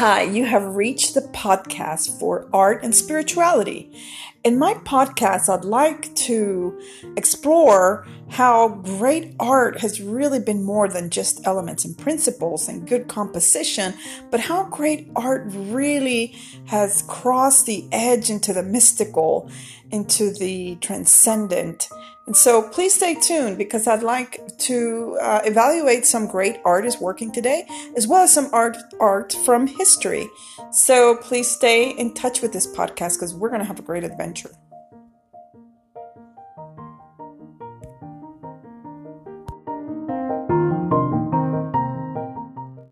Hi, you have reached the podcast for art and spirituality. In my podcast, I'd like to explore how great art has really been more than just elements and principles and good composition, but how great art really has crossed the edge into the mystical, into the transcendent. And so please stay tuned because I'd like to uh, evaluate some great artists working today, as well as some art art from history. So please stay in touch with this podcast because we're going to have a great adventure.